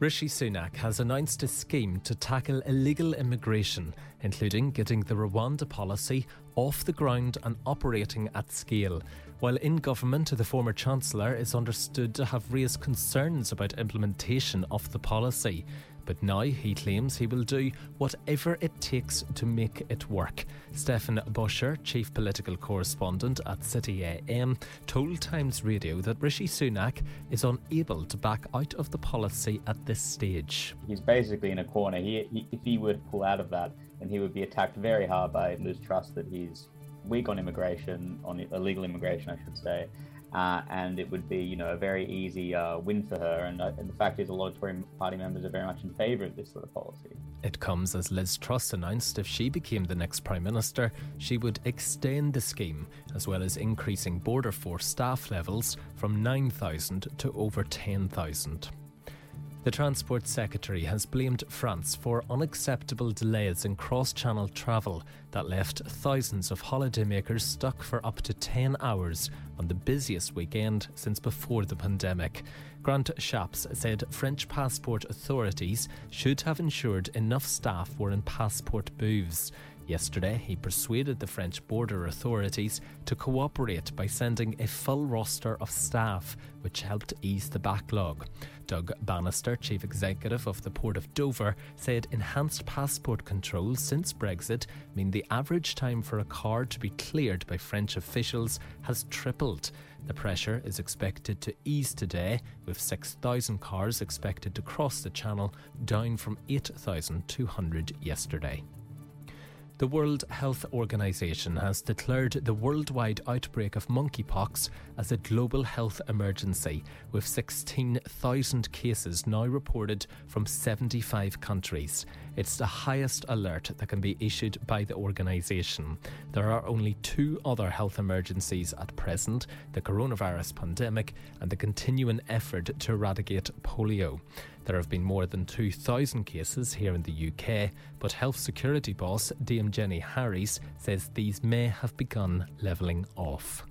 Rishi Sunak has announced a scheme to tackle illegal immigration, including getting the Rwanda policy off the ground and operating at scale. While in government, the former Chancellor is understood to have raised concerns about implementation of the policy. But now he claims he will do whatever it takes to make it work. Stefan Boscia, chief political correspondent at City AM, told Times Radio that Rishi Sunak is unable to back out of the policy at this stage. He's basically in a corner. He, he, if he were to pull out of that, then he would be attacked very hard by Liz Truss that he's weak on immigration, on illegal immigration, I should say, uh, and it would be, you know, a very easy uh, win for her. And, uh, and, the fact is, a lot of Tory party members are very much in favour of this sort of policy. It comes as Liz Truss announced if she became the next Prime Minister, she would extend the scheme, as well as increasing Border Force staff levels from 9,000 to over 10,000. The Transport Secretary has blamed France for unacceptable delays in cross channel travel that left thousands of holidaymakers stuck for up to 10 hours on the busiest weekend since before the pandemic. Grant Shapps said French passport authorities should have ensured enough staff were in passport booths. Yesterday, he persuaded the French border authorities to cooperate by sending a full roster of staff, which helped ease the backlog. Doug Bannister, chief executive of the Port of Dover, said enhanced passport controls since Brexit mean the average time for a car to be cleared by French officials has tripled. The pressure is expected to ease today, with 6,000 cars expected to cross the channel, down from 8,200 yesterday. The World Health Organization has declared the worldwide outbreak of monkeypox as a global health emergency, with 16,000 cases now reported from 75 countries. It's the highest alert that can be issued by the organisation. There are only two other health emergencies at present the coronavirus pandemic and the continuing effort to eradicate polio. There have been more than 2,000 cases here in the UK, but Health Security boss Dame Jenny Harries says these may have begun levelling off.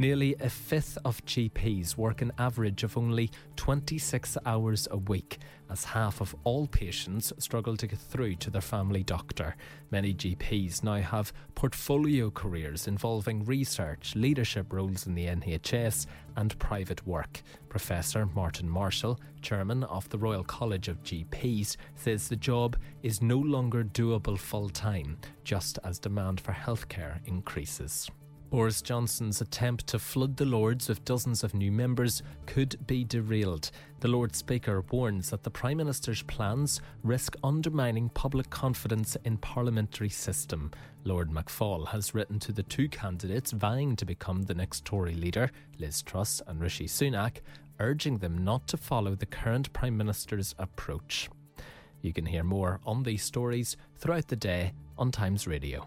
Nearly a fifth of GPs work an average of only 26 hours a week, as half of all patients struggle to get through to their family doctor. Many GPs now have portfolio careers involving research, leadership roles in the NHS, and private work. Professor Martin Marshall, chairman of the Royal College of GPs, says the job is no longer doable full time, just as demand for healthcare increases. Boris Johnson's attempt to flood the Lords with dozens of new members could be derailed. The Lord Speaker warns that the Prime Minister's plans risk undermining public confidence in parliamentary system. Lord McFall has written to the two candidates vying to become the next Tory leader, Liz Truss and Rishi Sunak, urging them not to follow the current Prime Minister's approach. You can hear more on these stories throughout the day on Times Radio.